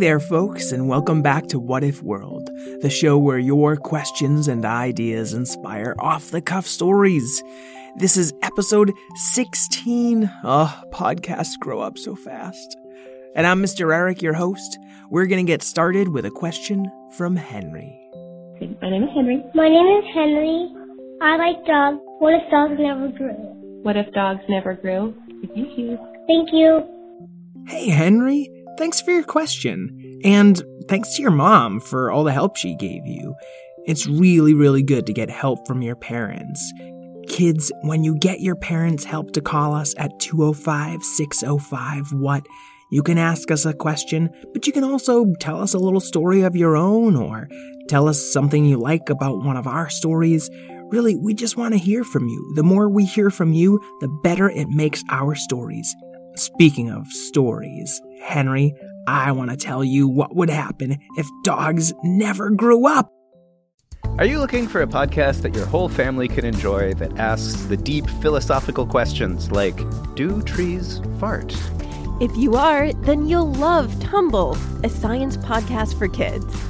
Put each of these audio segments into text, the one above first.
There, folks, and welcome back to What If World, the show where your questions and ideas inspire off the cuff stories. This is episode 16. Oh, podcasts grow up so fast. And I'm Mr. Eric, your host. We're going to get started with a question from Henry. My name is Henry. My name is Henry. I like dogs. What if dogs never grew? What if dogs never grew? Thank you. Thank you. Hey, Henry. Thanks for your question. And thanks to your mom for all the help she gave you. It's really, really good to get help from your parents. Kids, when you get your parents' help to call us at 205 605 what, you can ask us a question, but you can also tell us a little story of your own or tell us something you like about one of our stories. Really, we just want to hear from you. The more we hear from you, the better it makes our stories. Speaking of stories, Henry, I want to tell you what would happen if dogs never grew up. Are you looking for a podcast that your whole family can enjoy that asks the deep philosophical questions like Do trees fart? If you are, then you'll love Tumble, a science podcast for kids.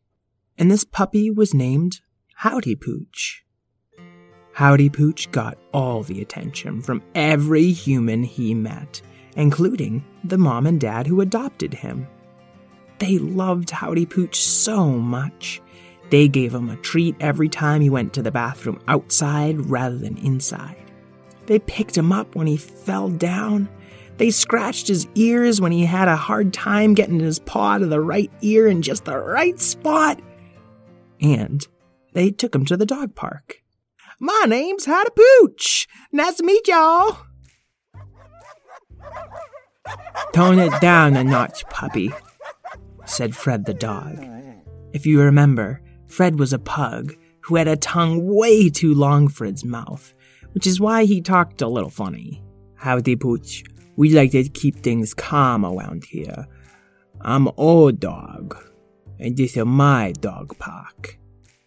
and this puppy was named Howdy Pooch. Howdy Pooch got all the attention from every human he met, including the mom and dad who adopted him. They loved Howdy Pooch so much. They gave him a treat every time he went to the bathroom outside rather than inside. They picked him up when he fell down. They scratched his ears when he had a hard time getting his paw to the right ear in just the right spot. And they took him to the dog park. My name's Howdy Pooch. Nice to meet y'all. Tone it down a notch, puppy, said Fred the dog. If you remember, Fred was a pug, who had a tongue way too long for his mouth, which is why he talked a little funny. Howdy, Pooch. We like to keep things calm around here. I'm old dog, and this is my dog park.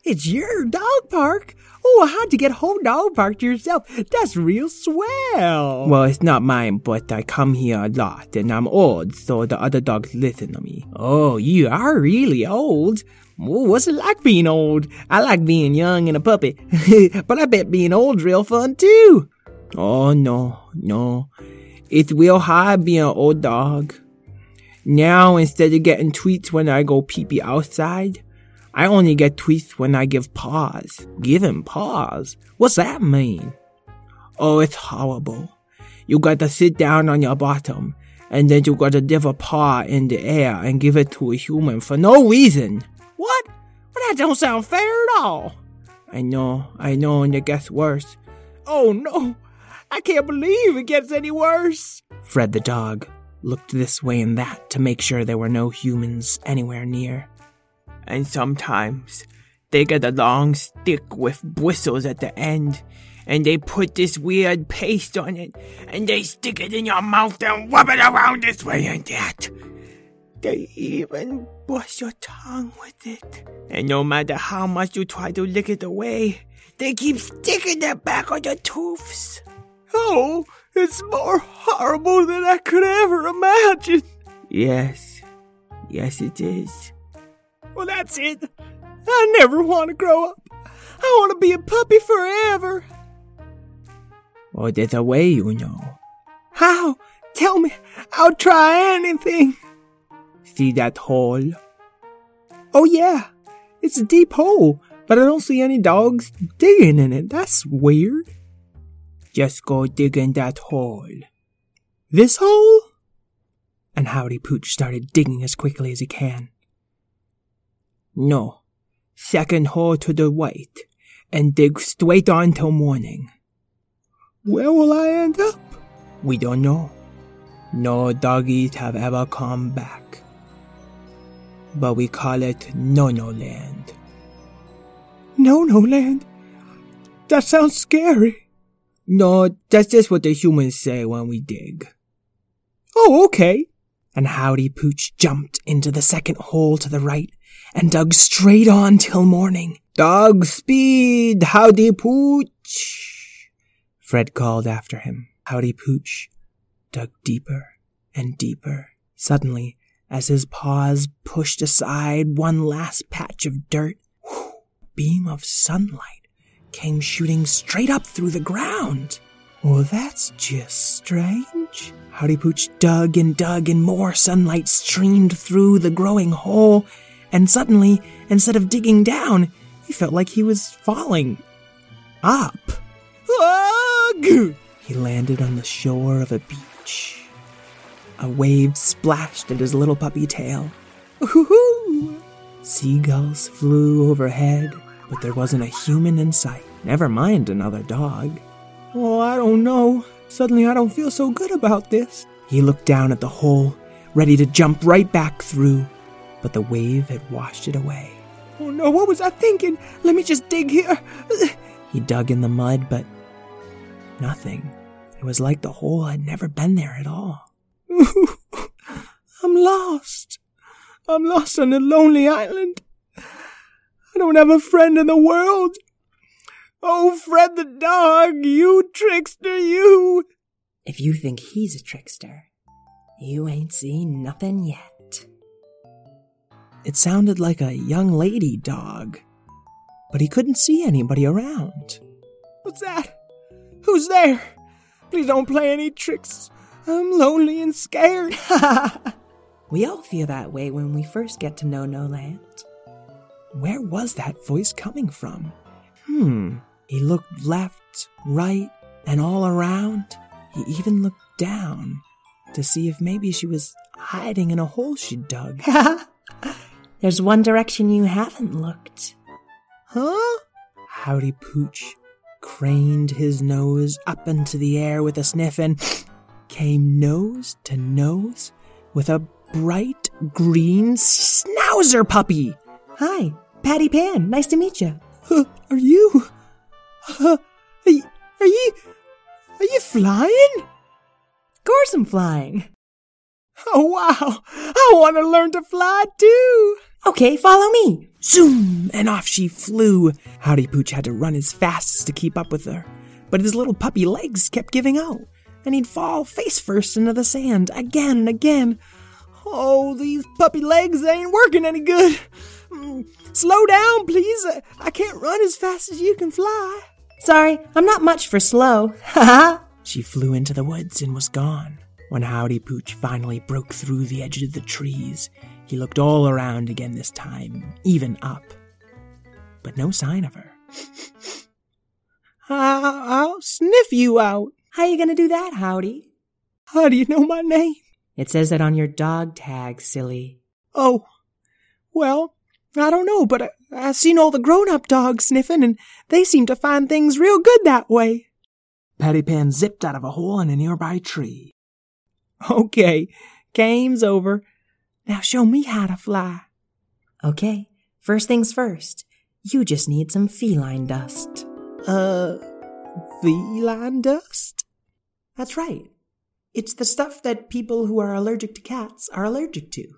It's your dog park? Oh, how'd you get whole dog park to yourself? That's real swell. Well, it's not mine, but I come here a lot, and I'm old, so the other dogs listen to me. Oh, you are really old. Well, what's it like being old? I like being young and a puppy, but I bet being old's real fun too. Oh, no, no. It's real hard being an old dog. Now, instead of getting tweets when I go pee pee outside, I only get tweets when I give paws. Giving paws? What's that mean? Oh, it's horrible. You gotta sit down on your bottom, and then you gotta give a paw in the air and give it to a human for no reason. What? Well, that don't sound fair at all. I know, I know, and it gets worse. Oh no, I can't believe it gets any worse. Fred the dog looked this way and that to make sure there were no humans anywhere near. And sometimes they get a long stick with bristles at the end, and they put this weird paste on it, and they stick it in your mouth and rub it around this way and that. They even brush your tongue with it. And no matter how much you try to lick it away, they keep sticking it back on your tooths. Oh, it's more horrible than I could ever imagine. Yes, yes, it is. Well, that's it. I never want to grow up. I want to be a puppy forever. Oh, there's a way, you know. How? Tell me. I'll try anything. See that hole? Oh, yeah. It's a deep hole, but I don't see any dogs digging in it. That's weird. Just go dig in that hole. This hole? And Howdy Pooch started digging as quickly as he can. No. Second hole to the right, and dig straight on till morning. Where will I end up? We don't know. No doggies have ever come back. But we call it No No Land. No No Land? That sounds scary. No, that's just what the humans say when we dig. Oh, okay. And Howdy Pooch jumped into the second hole to the right and dug straight on till morning. Dog speed, Howdy Pooch! Fred called after him. Howdy Pooch dug deeper and deeper. Suddenly, as his paws pushed aside one last patch of dirt, whew, beam of sunlight came shooting straight up through the ground. Well, that's just strange. Howdy Pooch dug and dug, and more sunlight streamed through the growing hole, and suddenly, instead of digging down, he felt like he was falling up. Ugh! He landed on the shore of a beach. A wave splashed at his little puppy tail. Ooh-hoo! Seagulls flew overhead, but there wasn't a human in sight. Never mind another dog. Oh, I don't know. Suddenly I don't feel so good about this. He looked down at the hole, ready to jump right back through, but the wave had washed it away. Oh no, what was I thinking? Let me just dig here. He dug in the mud, but nothing. It was like the hole had never been there at all. I'm lost. I'm lost on a lonely island. I don't have a friend in the world. Oh, Fred the dog, you trickster, you! If you think he's a trickster, you ain't seen nothing yet. It sounded like a young lady dog, but he couldn't see anybody around. What's that? Who's there? Please don't play any tricks. I'm lonely and scared. we all feel that way when we first get to know No Land. Where was that voice coming from? Hmm. He looked left, right, and all around. He even looked down to see if maybe she was hiding in a hole she dug. There's one direction you haven't looked. Huh? Howdy Pooch craned his nose up into the air with a sniff and came nose to nose with a bright green schnauzer puppy. Hi, Patty Pan. Nice to meet you. Uh, are you? Uh, are you? Are you? Are you flying? Of course I'm flying. Oh wow! I want to learn to fly too. Okay, follow me. Zoom! And off she flew. Howdy Pooch had to run as fast as to keep up with her, but his little puppy legs kept giving out, and he'd fall face first into the sand again and again. Oh, these puppy legs ain't working any good. Mm, Slow down, please. I- I can't run as fast as you can fly. Sorry, I'm not much for slow. Ha ha. She flew into the woods and was gone. When Howdy Pooch finally broke through the edge of the trees, he looked all around again this time, even up. But no sign of her. I'll, I'll sniff you out. How you gonna do that, Howdy? How do you know my name? It says that on your dog tag, silly. Oh, well, I don't know, but I, I seen all the grown-up dogs sniffing, and they seem to find things real good that way. Patty Pan zipped out of a hole in a nearby tree. Okay, game's over. Now show me how to fly. Okay, first things first. You just need some feline dust. Uh, feline dust? That's right. It's the stuff that people who are allergic to cats are allergic to.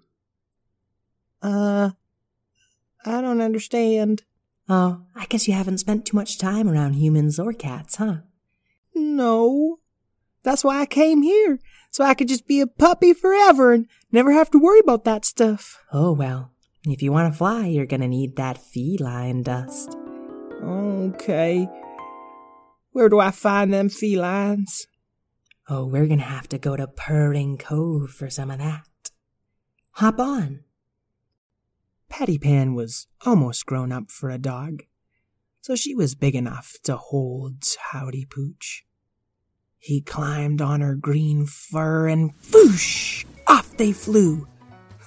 Uh, I don't understand. Oh, I guess you haven't spent too much time around humans or cats, huh? No. That's why I came here, so I could just be a puppy forever and never have to worry about that stuff. Oh, well. If you want to fly, you're gonna need that feline dust. Okay. Where do I find them felines? Oh, we're gonna have to go to Purring Cove for some of that. Hop on. Patty Pan was almost grown up for a dog, so she was big enough to hold Howdy Pooch. He climbed on her green fur and whoosh! Off they flew.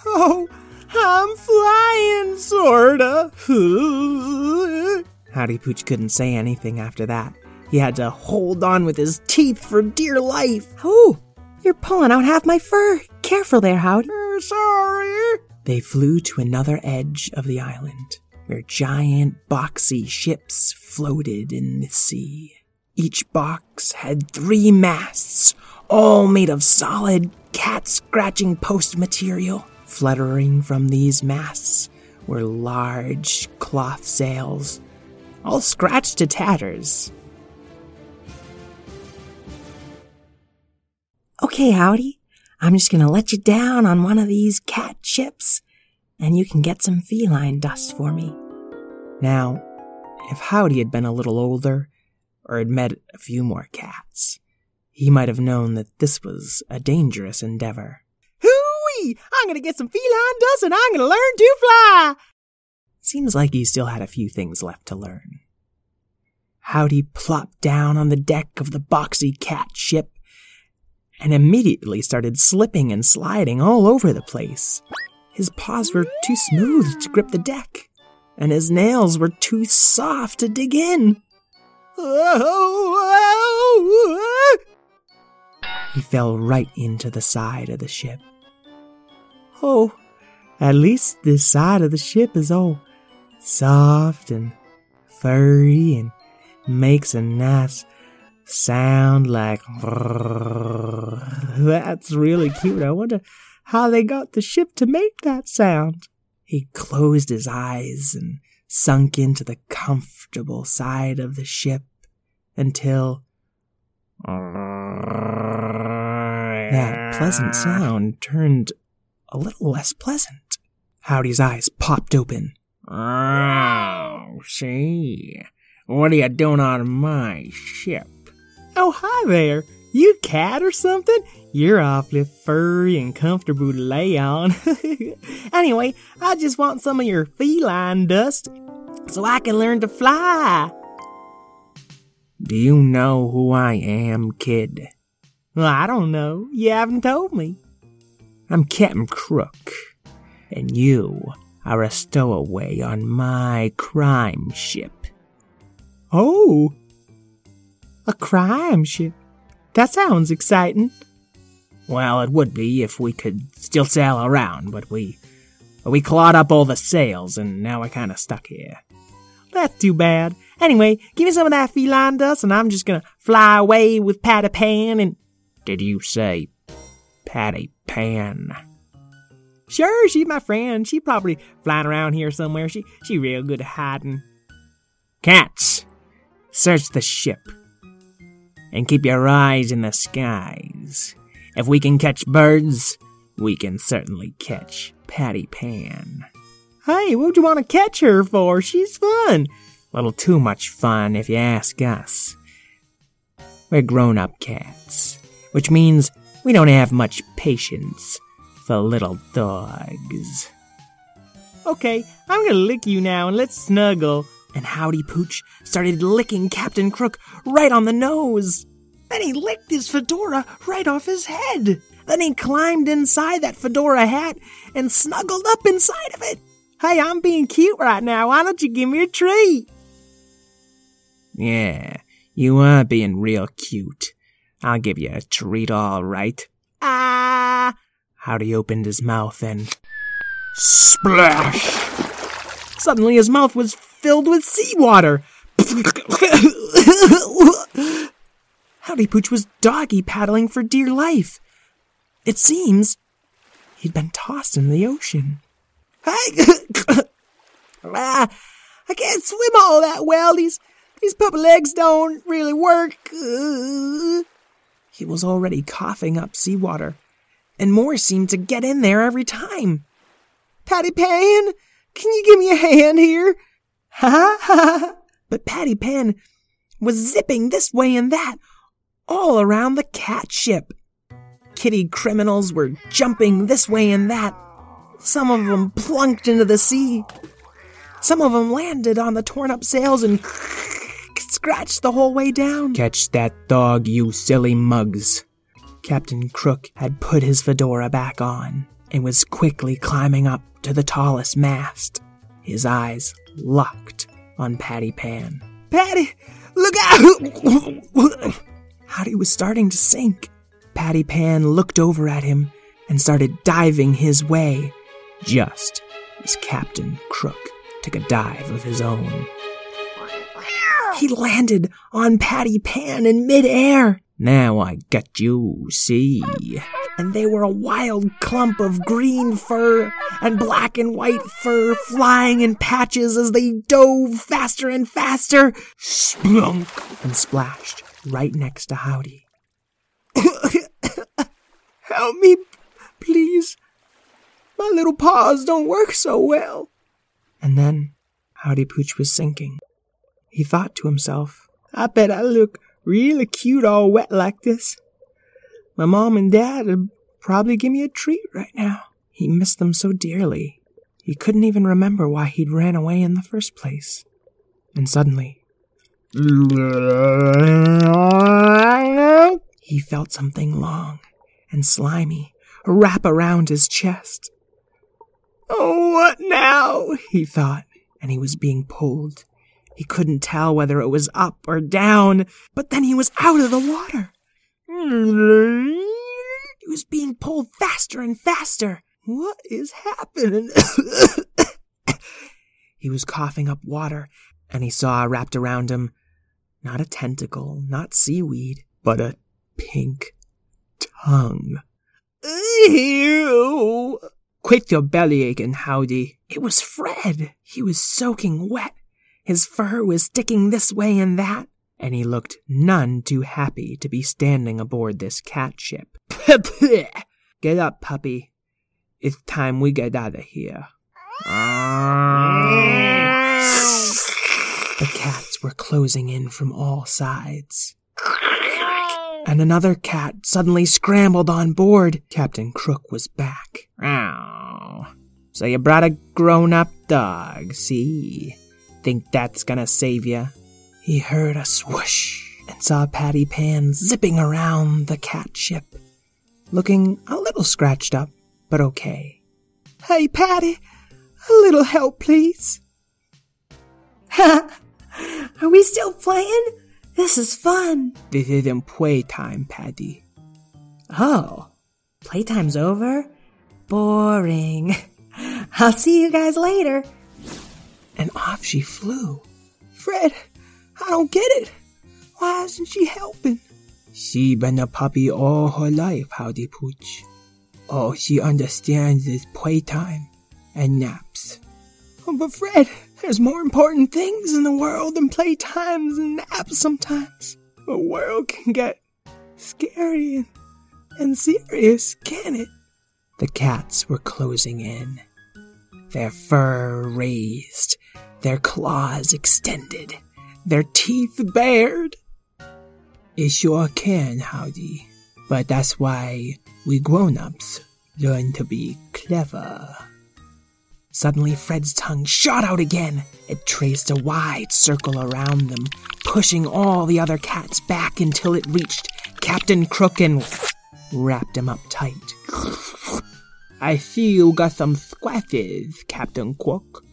Oh, I'm flying, sorta. Howdy Pooch couldn't say anything after that. He had to hold on with his teeth for dear life. Oh, you're pulling out half my fur. Careful there, Howdy. Er, sorry. They flew to another edge of the island, where giant boxy ships floated in the sea. Each box had three masts, all made of solid cat scratching post material. Fluttering from these masts were large cloth sails, all scratched to tatters. Okay, Howdy. I'm just gonna let you down on one of these cat ships, and you can get some feline dust for me. Now, if Howdy had been a little older, or had met a few more cats, he might have known that this was a dangerous endeavor. Hooey! I'm gonna get some feline dust and I'm gonna learn to fly! Seems like he still had a few things left to learn. Howdy plopped down on the deck of the boxy cat ship and immediately started slipping and sliding all over the place. His paws were too smooth to grip the deck, and his nails were too soft to dig in. He fell right into the side of the ship. Oh, at least this side of the ship is all soft and furry and makes a nice sound like that's really cute. I wonder how they got the ship to make that sound. He closed his eyes and sunk into the comfortable side of the ship until that pleasant sound turned a little less pleasant. Howdy's eyes popped open. Oh, see? What are you doing on my ship? Oh, hi there. You cat or something? You're awfully furry and comfortable to lay on. anyway, I just want some of your feline dust so I can learn to fly. Do you know who I am, kid? Well, I don't know. You haven't told me. I'm Captain Crook, and you are a stowaway on my crime ship. Oh, a crime ship. That sounds exciting. Well, it would be if we could still sail around, but we we clawed up all the sails, and now we're kind of stuck here. That's too bad. Anyway, give me some of that feline dust and I'm just gonna fly away with Patty Pan and. Did you say Patty Pan? Sure, she's my friend. She probably flying around here somewhere. She she real good at hiding. Cats, search the ship. And keep your eyes in the skies. If we can catch birds, we can certainly catch Patty Pan. Hey, what'd you want to catch her for? She's fun. A little too much fun, if you ask us. We're grown up cats, which means we don't have much patience for little dogs. Okay, I'm gonna lick you now and let's snuggle. And Howdy Pooch started licking Captain Crook right on the nose. Then he licked his fedora right off his head. Then he climbed inside that fedora hat and snuggled up inside of it. Hey, I'm being cute right now. Why don't you give me a treat? Yeah, you are being real cute. I'll give you a treat, all right. Ah! Howdy opened his mouth and. Splash! Suddenly his mouth was filled with seawater. Howdy Pooch was doggy paddling for dear life. It seems he'd been tossed in the ocean. Hey! ah, I can't swim all that well. These these puppy legs don't really work. Uh. He was already coughing up seawater, and more seemed to get in there every time. Patty Pan, can you give me a hand here? Ha ha! But Patty Pan was zipping this way and that, all around the cat ship. Kitty criminals were jumping this way and that. Some of them plunked into the sea. Some of them landed on the torn up sails and scratched the whole way down. Catch that dog, you silly mugs. Captain Crook had put his fedora back on and was quickly climbing up to the tallest mast, his eyes locked on Patty Pan. Patty, look out! Howdy was starting to sink. Patty Pan looked over at him and started diving his way, just as Captain Crook took a dive of his own. He landed on Patty Pan in midair. Now I got you, see? And they were a wild clump of green fur and black and white fur flying in patches as they dove faster and faster, splunk, and splashed right next to Howdy. Help me, please. My little paws don't work so well. And then Howdy Pooch was sinking. He thought to himself, I bet I look really cute all wet like this. My mom and dad would probably give me a treat right now. He missed them so dearly, he couldn't even remember why he'd ran away in the first place. And suddenly, he felt something long and slimy wrap around his chest. Oh, what now? he thought, and he was being pulled. He couldn't tell whether it was up or down, but then he was out of the water. He was being pulled faster and faster. What is happening? he was coughing up water, and he saw wrapped around him not a tentacle, not seaweed, but a pink tongue. Ew! Quit your belly aching, Howdy. It was Fred. He was soaking wet. His fur was sticking this way and that, and he looked none too happy to be standing aboard this cat ship. get up, puppy. It's time we get out of here. the cats were closing in from all sides. And another cat suddenly scrambled on board. Captain Crook was back. So you brought a grown up dog, see? Think that's gonna save you? He heard a swoosh and saw Patty Pan zipping around the cat ship, looking a little scratched up, but okay. Hey, Patty, a little help, please. Ha! Are we still playing? This is fun. This isn't playtime, Patty. Oh, playtime's over? Boring. I'll see you guys later. And off she flew. Fred, I don't get it. Why isn't she helping? She been a puppy all her life, Howdy Pooch. All she understands is playtime and naps. Oh, but Fred, there's more important things in the world than playtimes and naps sometimes. The world can get scary and, and serious, can it? The cats were closing in, their fur raised, their claws extended, their teeth bared. It sure can, Howdy. But that's why we grown-ups learn to be clever. Suddenly, Fred's tongue shot out again. It traced a wide circle around them, pushing all the other cats back until it reached Captain Crook and wrapped him up tight. I see you got some scratches, Captain Crook.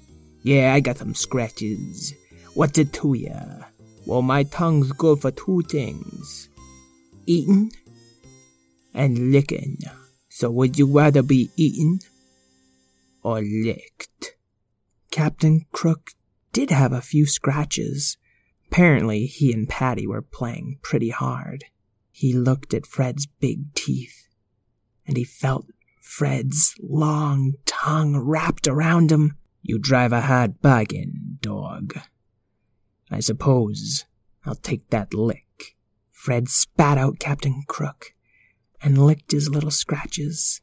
Yeah, I got some scratches. What's it to ya? Well, my tongue's good for two things eating and licking. So, would you rather be eaten or licked? Captain Crook did have a few scratches. Apparently, he and Patty were playing pretty hard. He looked at Fred's big teeth, and he felt Fred's long tongue wrapped around him. You drive a hard bargain, dog. I suppose I'll take that lick. Fred spat out Captain Crook and licked his little scratches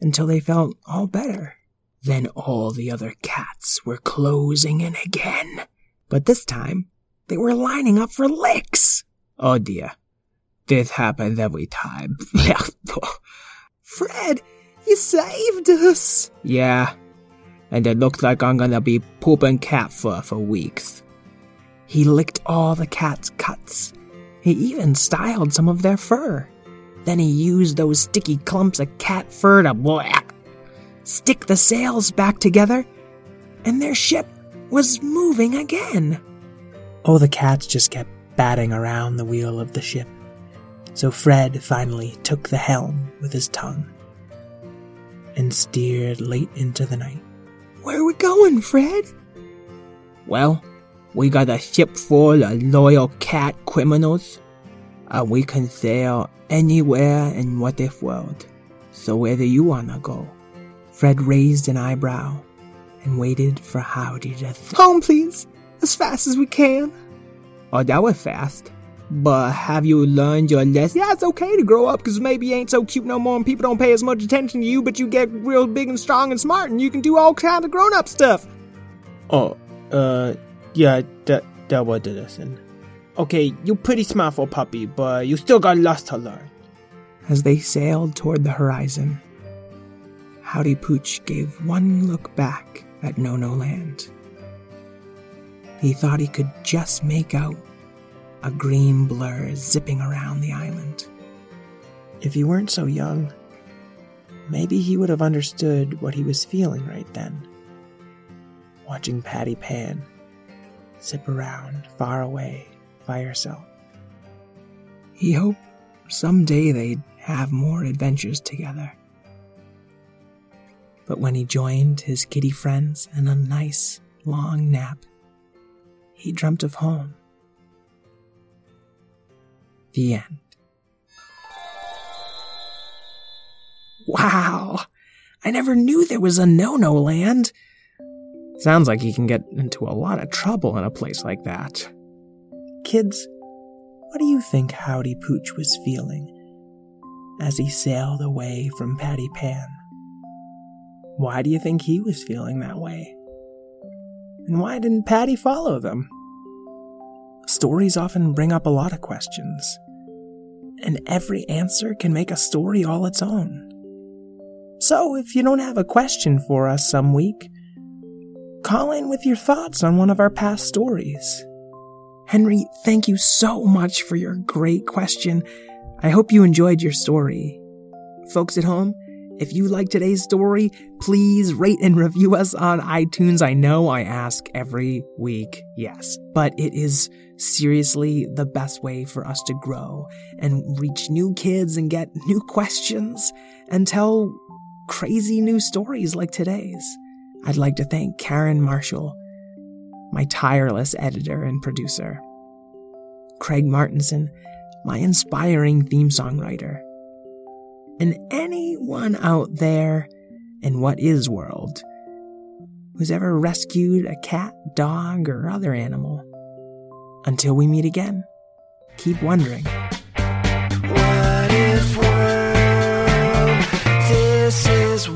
until they felt all better. Then all the other cats were closing in again, but this time they were lining up for licks. Oh dear, this happens every time. Fred, you saved us. Yeah, and it looks like I'm gonna be pooping cat fur for weeks. He licked all the cat's cuts. He even styled some of their fur. Then he used those sticky clumps of cat fur to black, stick the sails back together, and their ship was moving again. Oh, the cats just kept batting around the wheel of the ship. So Fred finally took the helm with his tongue and steered late into the night. Where are we going, Fred? Well, we got a ship full of loyal cat criminals, and we can sail anywhere in what if world. So where do you wanna go? Fred raised an eyebrow and waited for Howdy to th- Home, please, as fast as we can. Oh, that was fast. But have you learned your lesson? Yeah, it's okay to grow up because maybe you ain't so cute no more and people don't pay as much attention to you, but you get real big and strong and smart and you can do all kind of grown up stuff. Oh, uh, yeah, that, that was the lesson. Okay, you're pretty smart for a puppy, but you still got lots to learn. As they sailed toward the horizon, Howdy Pooch gave one look back at No No Land. He thought he could just make out a green blur zipping around the island. If he weren't so young, maybe he would have understood what he was feeling right then. Watching Patty Pan zip around far away by herself. He hoped someday they'd have more adventures together. But when he joined his kitty friends in a nice long nap, he dreamt of home. The end. Wow! I never knew there was a no no land. Sounds like he can get into a lot of trouble in a place like that. Kids, what do you think Howdy Pooch was feeling as he sailed away from Patty Pan? Why do you think he was feeling that way? And why didn't Patty follow them? Stories often bring up a lot of questions, and every answer can make a story all its own. So, if you don't have a question for us some week, call in with your thoughts on one of our past stories. Henry, thank you so much for your great question. I hope you enjoyed your story. Folks at home, if you like today's story, please rate and review us on iTunes. I know I ask every week, yes, but it is seriously the best way for us to grow and reach new kids and get new questions and tell crazy new stories like today's. I'd like to thank Karen Marshall, my tireless editor and producer. Craig Martinson, my inspiring theme songwriter. And anyone out there in what if world who's ever rescued a cat, dog, or other animal. Until we meet again, keep wondering. What if world? This is